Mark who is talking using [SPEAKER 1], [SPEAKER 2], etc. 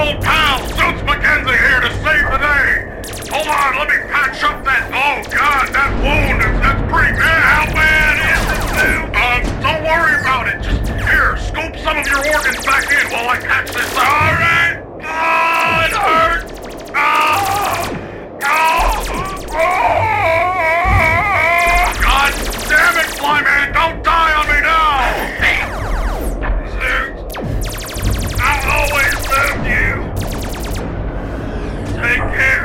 [SPEAKER 1] Old pal, Zoots McKenzie here to save the day! Hold on, let me patch up that... Oh, God, that wound, that's pretty bad.
[SPEAKER 2] How bad is it?
[SPEAKER 1] Um, don't worry about it. Just, here, scoop some of your organs back in while I patch this up.
[SPEAKER 2] All right! Take care!